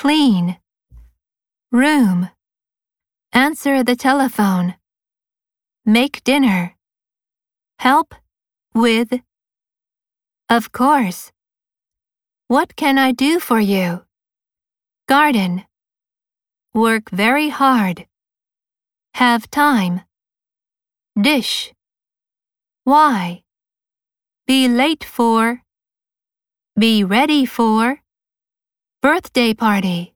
clean. Room. Answer the telephone. Make dinner. Help with. Of course. What can I do for you? Garden. Work very hard. Have time. Dish. Why? Be late for. Be ready for. Birthday party.